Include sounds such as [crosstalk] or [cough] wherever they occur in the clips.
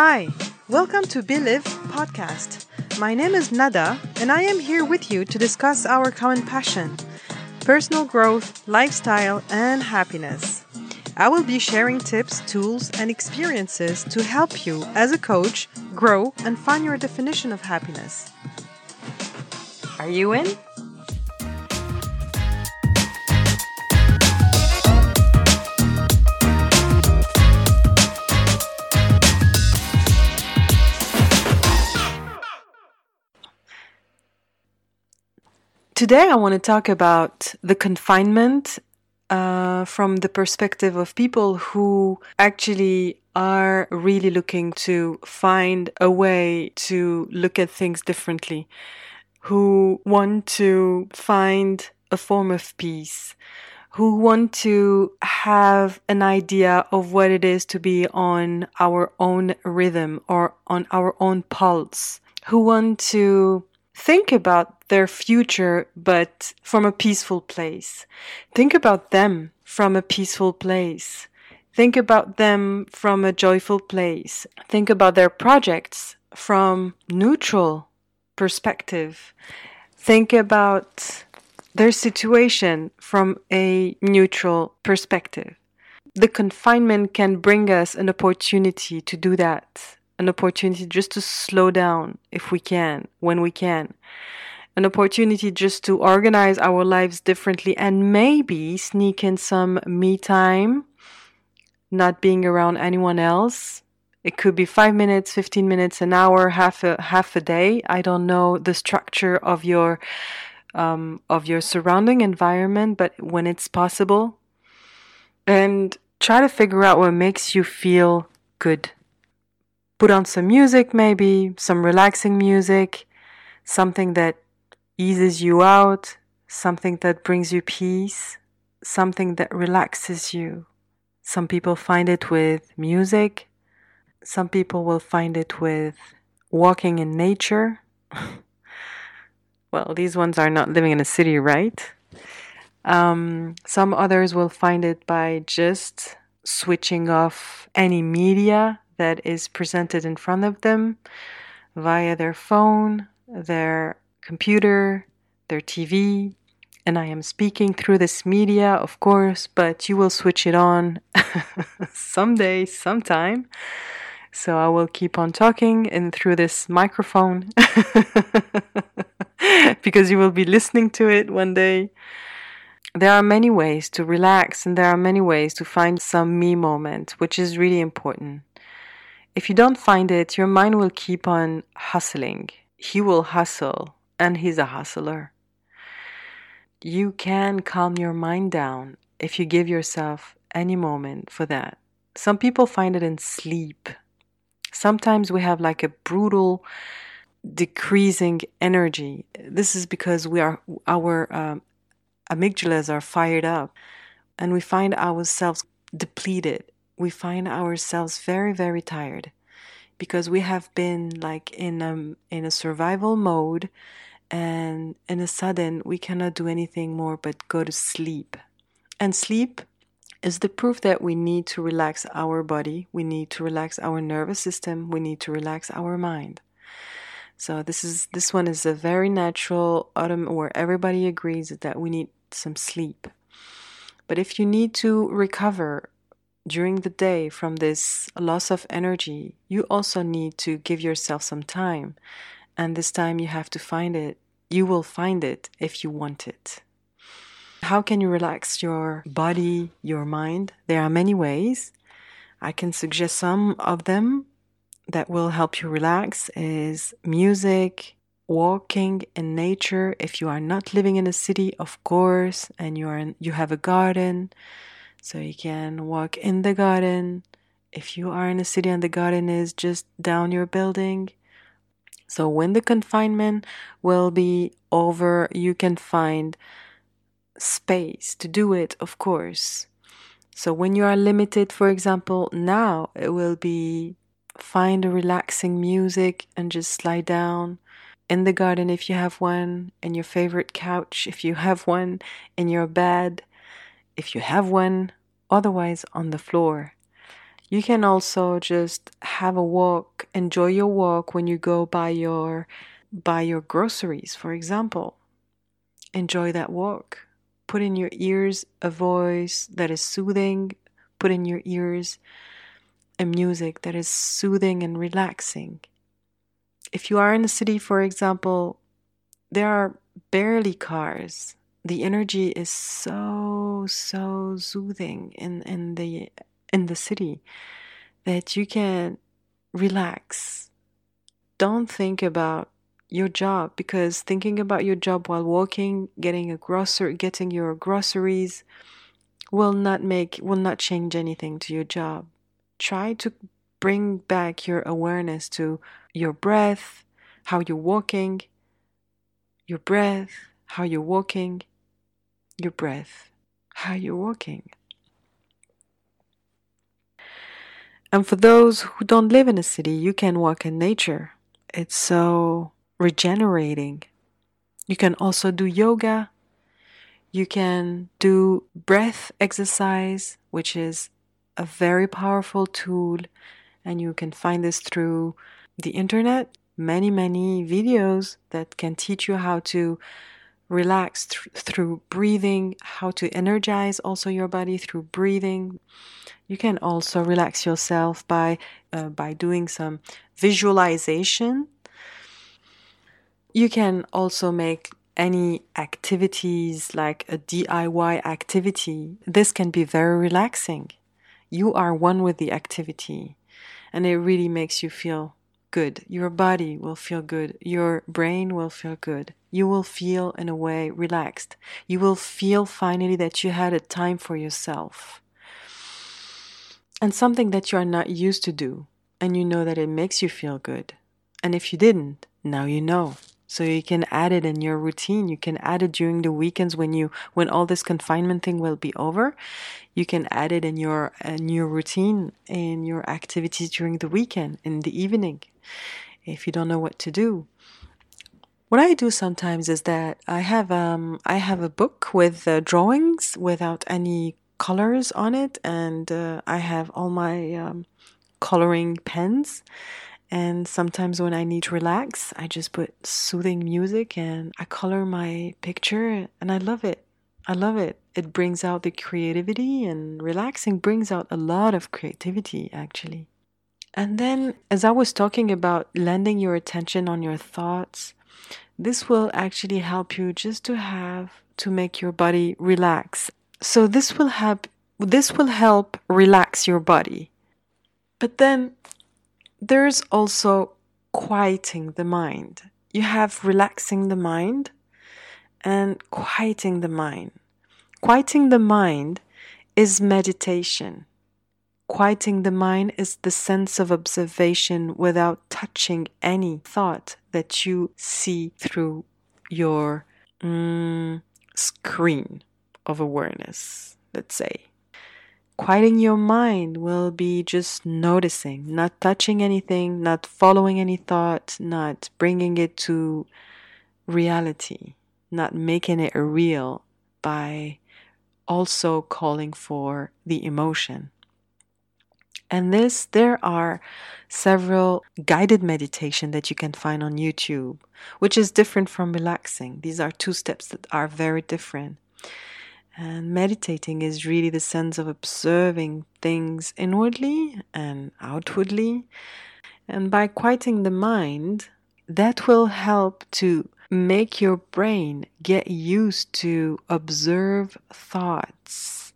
Hi, welcome to Believe podcast. My name is Nada, and I am here with you to discuss our common passion personal growth, lifestyle, and happiness. I will be sharing tips, tools, and experiences to help you as a coach grow and find your definition of happiness. Are you in? Today, I want to talk about the confinement uh, from the perspective of people who actually are really looking to find a way to look at things differently, who want to find a form of peace, who want to have an idea of what it is to be on our own rhythm or on our own pulse, who want to think about their future, but from a peaceful place. Think about them from a peaceful place. Think about them from a joyful place. Think about their projects from neutral perspective. Think about their situation from a neutral perspective. The confinement can bring us an opportunity to do that an opportunity just to slow down if we can, when we can. An opportunity just to organize our lives differently and maybe sneak in some me time, not being around anyone else. It could be five minutes, 15 minutes, an hour, half a, half a day. I don't know the structure of your, um, of your surrounding environment, but when it's possible, and try to figure out what makes you feel good put on some music, maybe some relaxing music, something that eases you out, something that brings you peace, something that relaxes you. Some people find it with music, some people will find it with walking in nature. [laughs] well, these ones are not living in a city, right? Um, some others will find it by just switching off any media that is presented in front of them via their phone, their computer, their TV. And I am speaking through this media, of course, but you will switch it on [laughs] someday, sometime. So I will keep on talking and through this microphone [laughs] because you will be listening to it one day. There are many ways to relax and there are many ways to find some me moment, which is really important. If you don't find it, your mind will keep on hustling. He will hustle, and he's a hustler. You can calm your mind down if you give yourself any moment for that. Some people find it in sleep. Sometimes we have like a brutal decreasing energy. This is because we are our um, amygdalas are fired up, and we find ourselves depleted we find ourselves very very tired because we have been like in a in a survival mode and in a sudden we cannot do anything more but go to sleep. And sleep is the proof that we need to relax our body we need to relax our nervous system we need to relax our mind. So this is this one is a very natural autumn where everybody agrees that we need some sleep. But if you need to recover during the day from this loss of energy, you also need to give yourself some time. And this time you have to find it. You will find it if you want it. How can you relax your body, your mind? There are many ways. I can suggest some of them that will help you relax is music, walking in nature if you are not living in a city, of course, and you are in, you have a garden so you can walk in the garden. If you are in a city and the garden is just down your building. So when the confinement will be over, you can find space to do it, of course. So when you are limited, for example, now it will be find a relaxing music and just lie down in the garden if you have one, in your favorite couch if you have one, in your bed if you have one, otherwise on the floor. You can also just have a walk, enjoy your walk when you go buy your buy your groceries, for example. Enjoy that walk. Put in your ears a voice that is soothing. Put in your ears a music that is soothing and relaxing. If you are in a city, for example, there are barely cars. The energy is so so soothing in, in the in the city that you can relax. Don't think about your job because thinking about your job while walking, getting a grocery, getting your groceries will not make will not change anything to your job. Try to bring back your awareness to your breath, how you're walking, your breath, how you're walking, your breath, how you're walking. And for those who don't live in a city, you can walk in nature. It's so regenerating. You can also do yoga. You can do breath exercise, which is a very powerful tool. And you can find this through the internet. Many, many videos that can teach you how to relax th- through breathing, how to energize also your body through breathing. You can also relax yourself by uh, by doing some visualization. You can also make any activities like a DIY activity. This can be very relaxing. You are one with the activity and it really makes you feel good. Your body will feel good. Your brain will feel good. You will feel, in a way, relaxed. You will feel finally that you had a time for yourself. And something that you are not used to do. And you know that it makes you feel good. And if you didn't, now you know. So you can add it in your routine. You can add it during the weekends when you when all this confinement thing will be over. You can add it in your in your routine in your activities during the weekend in the evening. If you don't know what to do. What I do sometimes is that I have um I have a book with uh, drawings without any colors on it and uh, I have all my um, coloring pens and sometimes when I need to relax, I just put soothing music and I color my picture and I love it. I love it. It brings out the creativity and relaxing brings out a lot of creativity actually. And then as I was talking about landing your attention on your thoughts, this will actually help you just to have to make your body relax. So this will help this will help relax your body. But then there's also quieting the mind. You have relaxing the mind and quieting the mind. Quieting the mind is meditation. Quieting the mind is the sense of observation without touching any thought that you see through your mm, screen of awareness, let's say. Quieting your mind will be just noticing, not touching anything, not following any thought, not bringing it to reality, not making it real by also calling for the emotion. And this, there are several guided meditation that you can find on YouTube, which is different from relaxing. These are two steps that are very different. And meditating is really the sense of observing things inwardly and outwardly. And by quieting the mind, that will help to make your brain get used to observe thoughts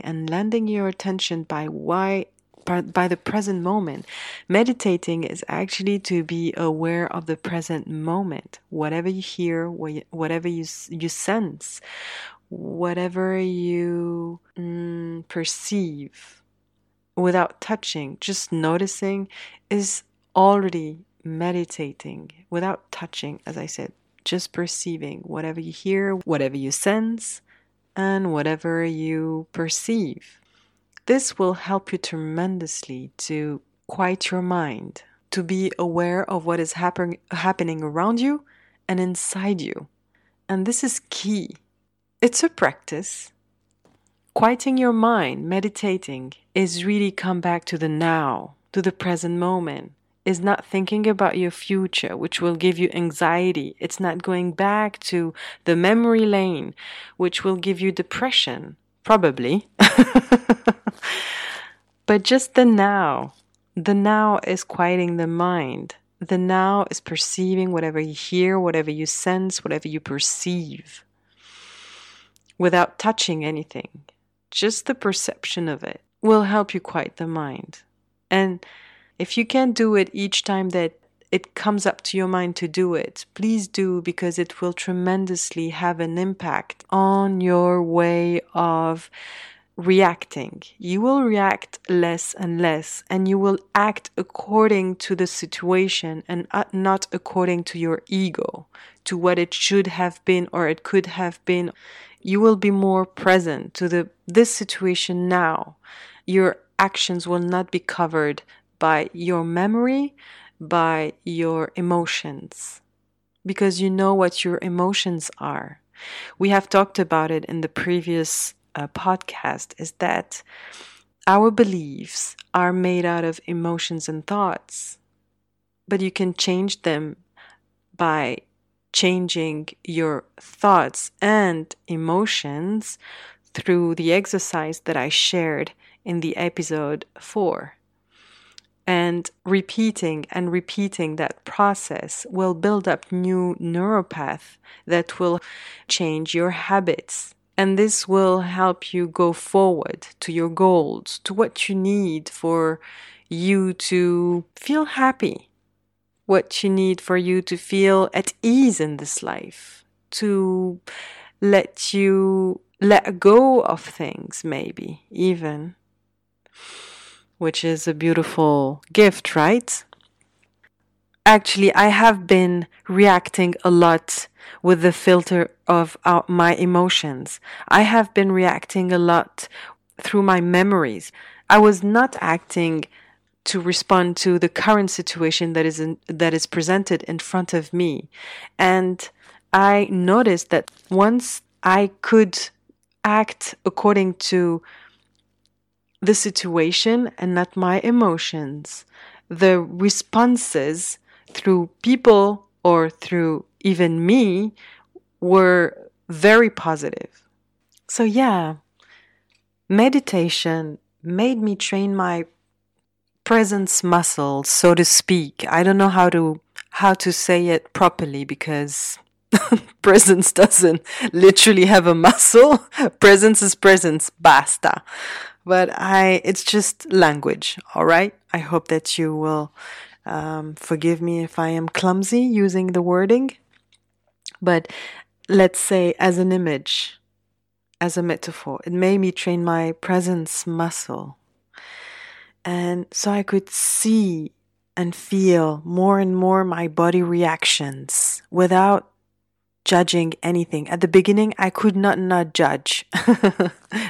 and landing your attention by why by the present moment. Meditating is actually to be aware of the present moment. Whatever you hear, whatever you you sense, whatever you mm, perceive without touching, just noticing is already meditating without touching, as I said, just perceiving whatever you hear, whatever you sense, and whatever you perceive. This will help you tremendously to quiet your mind, to be aware of what is happen- happening around you and inside you. And this is key it's a practice. Quieting your mind, meditating, is really come back to the now, to the present moment. Is not thinking about your future, which will give you anxiety. It's not going back to the memory lane, which will give you depression, probably. [laughs] but just the now. The now is quieting the mind. The now is perceiving whatever you hear, whatever you sense, whatever you perceive without touching anything. Just the perception of it will help you quiet the mind. And if you can do it each time that it comes up to your mind to do it, please do because it will tremendously have an impact on your way of reacting. You will react less and less, and you will act according to the situation and uh, not according to your ego, to what it should have been or it could have been. You will be more present to the this situation now. Your actions will not be covered by your memory, by your emotions, because you know what your emotions are. We have talked about it in the previous uh, podcast is that our beliefs are made out of emotions and thoughts, but you can change them by changing your thoughts and emotions through the exercise that I shared in the episode 4. And repeating and repeating that process will build up new neuropath that will change your habits. And this will help you go forward to your goals, to what you need for you to feel happy, what you need for you to feel at ease in this life, to let you let go of things, maybe even which is a beautiful gift, right? Actually, I have been reacting a lot with the filter of our, my emotions. I have been reacting a lot through my memories. I was not acting to respond to the current situation that is in, that is presented in front of me. And I noticed that once I could act according to the situation and not my emotions. The responses through people or through even me were very positive. So, yeah, meditation made me train my presence muscle, so to speak. I don't know how to how to say it properly because [laughs] presence doesn't literally have a muscle. [laughs] presence is presence, basta but I it's just language. All right. I hope that you will um, forgive me if I am clumsy using the wording, but let's say as an image, as a metaphor, it made me train my presence muscle, and so I could see and feel more and more my body reactions without judging anything. At the beginning, I could not not judge. [laughs]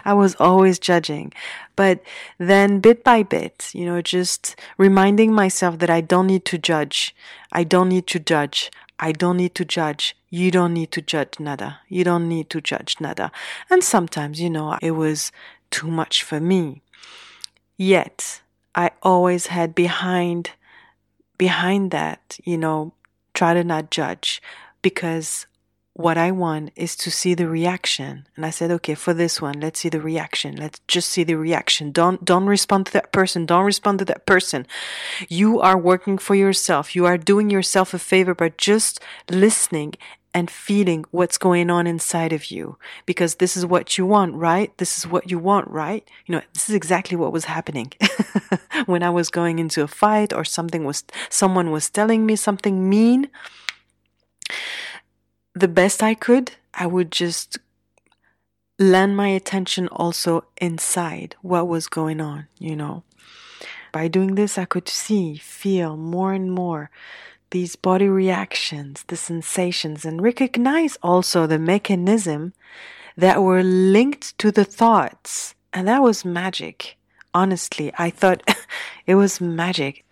I was always judging. But then bit by bit, you know, just reminding myself that I don't need to judge. I don't need to judge. I don't need to judge. You don't need to judge nada. You don't need to judge nada. And sometimes, you know, it was too much for me. Yet, I always had behind, behind that, you know, try to not judge because what I want is to see the reaction. And I said, okay, for this one, let's see the reaction. Let's just see the reaction. Don't, don't respond to that person. Don't respond to that person. You are working for yourself. You are doing yourself a favor by just listening and feeling what's going on inside of you because this is what you want, right? This is what you want, right? You know, this is exactly what was happening [laughs] when I was going into a fight or something was, someone was telling me something mean the best I could, I would just land my attention also inside what was going on, you know. By doing this, I could see, feel more and more these body reactions, the sensations, and recognize also the mechanism that were linked to the thoughts. And that was magic. Honestly, I thought [laughs] it was magic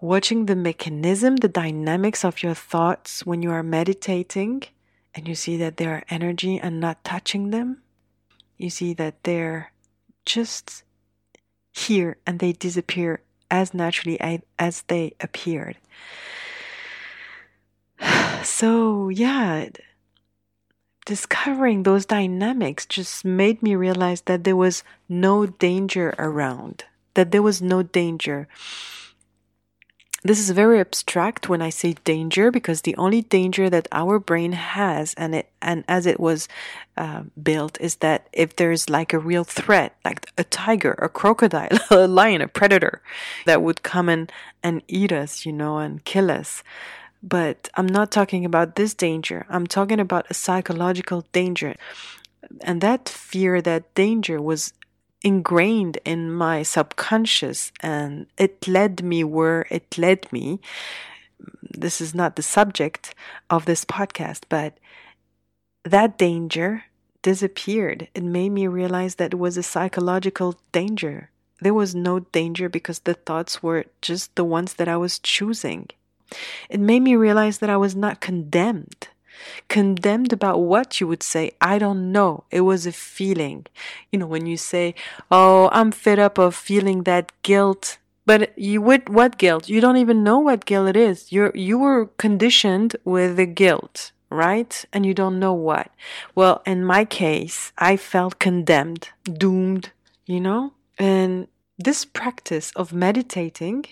watching the mechanism, the dynamics of your thoughts when you are meditating and you see that they are energy and not touching them. You see that they're just here and they disappear as naturally as they appeared. [sighs] So, yeah, discovering those dynamics just made me realize that there was no danger around, that there was no danger this is very abstract when I say danger because the only danger that our brain has and it and as it was uh, built is that if there's like a real threat like a tiger a crocodile [laughs] a lion a predator that would come and and eat us you know and kill us. But I'm not talking about this danger. I'm talking about a psychological danger. And that fear that danger was ingrained in my subconscious and it led me where it led me. This is not the subject of this podcast, but that danger disappeared. It made me realize that it was a psychological danger. There was no danger because the thoughts were just the ones that I was choosing. It made me realize that I was not condemned Condemned about what you would say, I don't know. It was a feeling. You know, when you say, Oh, I'm fed up of feeling that guilt. But you with what guilt? You don't even know what guilt it is. You're you were conditioned with the guilt, right? And you don't know what. Well, in my case, I felt condemned, doomed, you know? And this practice of meditating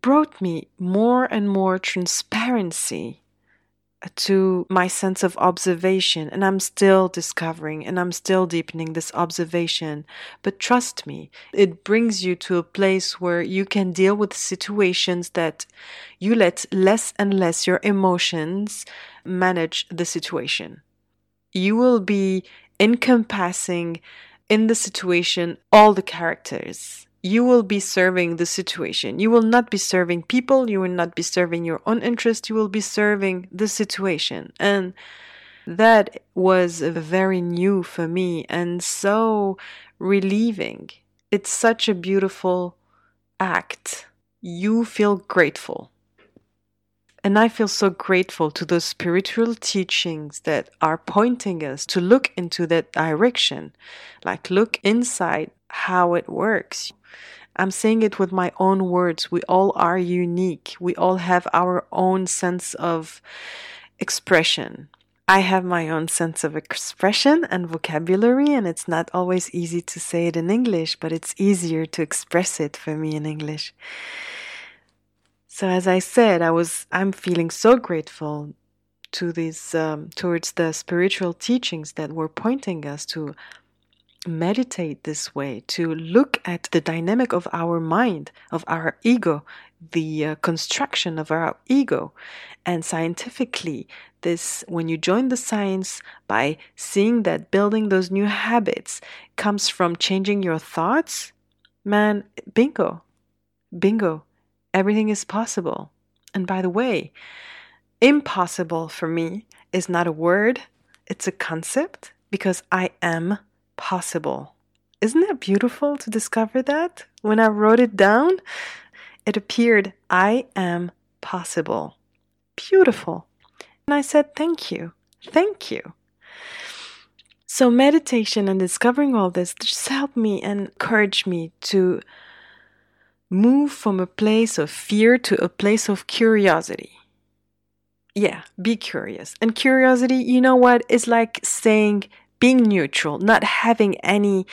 brought me more and more transparency to my sense of observation and I'm still discovering and I'm still deepening this observation. But trust me, it brings you to a place where you can deal with situations that you let less and less your emotions manage the situation. You will be encompassing in the situation all the characters you will be serving the situation. You will not be serving people. You will not be serving your own interest. You will be serving the situation. And that was very new for me and so relieving. It's such a beautiful act. You feel grateful. And I feel so grateful to those spiritual teachings that are pointing us to look into that direction. Like, look inside how it works. I'm saying it with my own words. We all are unique. We all have our own sense of expression. I have my own sense of expression and vocabulary, and it's not always easy to say it in English, but it's easier to express it for me in English. So, as I said, I was I'm feeling so grateful to these um, towards the spiritual teachings that were pointing us to meditate this way, to look at the dynamic of our mind, of our ego, the uh, construction of our ego. And scientifically, this, when you join the science by seeing that building those new habits comes from changing your thoughts, man, bingo, bingo, everything is possible. And by the way, impossible for me is not a word, it's a concept because I am possible. Isn't that beautiful to discover that? When I wrote it down, it appeared, I am possible. Beautiful. And I said, Thank you. Thank you. So, meditation and discovering all this just helped me and encouraged me to move from a place of fear to a place of curiosity. Yeah, be curious. And curiosity, you know what, is like saying being neutral, not having any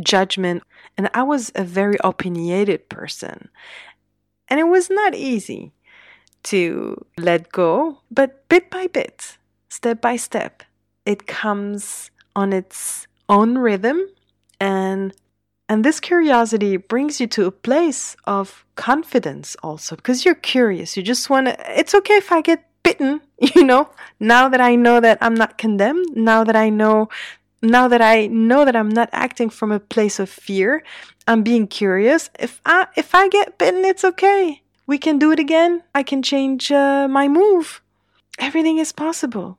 judgment. And I was a very opinionated person. And it was not easy to let go, but bit by bit, step by step, it comes on its own rhythm and and this curiosity brings you to a place of confidence also because you're curious. You just want to, it's okay if I get bitten, [laughs] you know, now that I know that I'm not condemned, now that I know now that I know that I'm not acting from a place of fear, I'm being curious. If I if I get bitten, it's okay. We can do it again. I can change uh, my move. Everything is possible.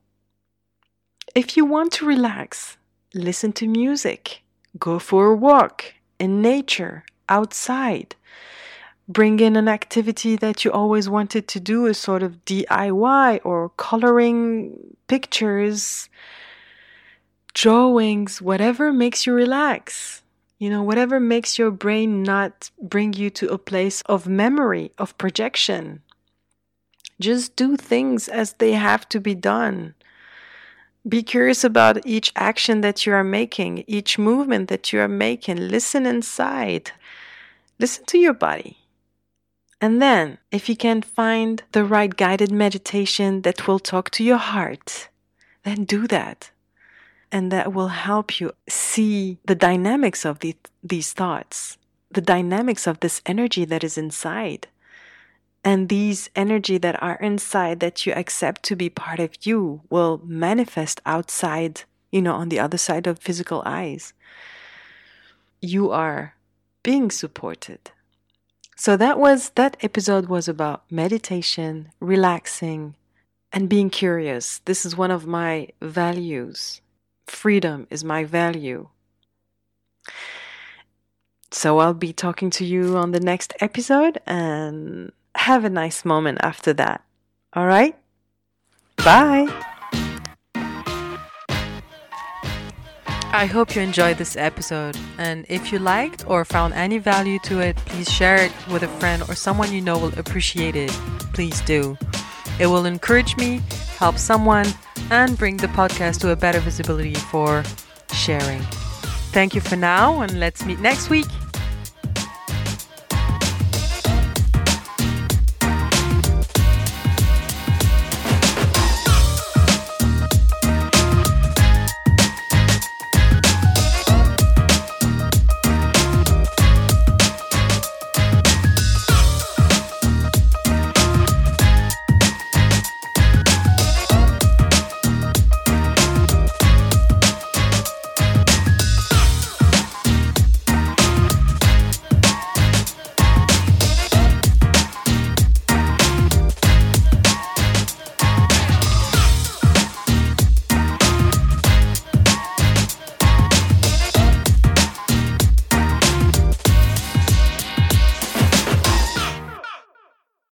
If you want to relax, listen to music, go for a walk in nature, outside. Bring in an activity that you always wanted to do, a sort of DIY or coloring pictures, drawings, whatever makes you relax. You know, whatever makes your brain not bring you to a place of memory, of projection. Just do things as they have to be done. Be curious about each action that you are making, each movement that you are making. Listen inside. Listen to your body. And then, if you can't find the right guided meditation that will talk to your heart, then do that and that will help you see the dynamics of the, these thoughts, the dynamics of this energy that is inside. And these energy that are inside that you accept to be part of you will manifest outside, you know, on the other side of physical eyes. You are being supported. So that was that episode was about meditation, relaxing, and being curious. This is one of my values freedom is my value. So I'll be talking to you on the next episode and have a nice moment after that. All right? Bye. I hope you enjoyed this episode. And if you liked or found any value to it, please share it with a friend or someone you know will appreciate it. Please do. It will encourage me, help someone, and bring the podcast to a better visibility for sharing. Thank you for now, and let's meet next week.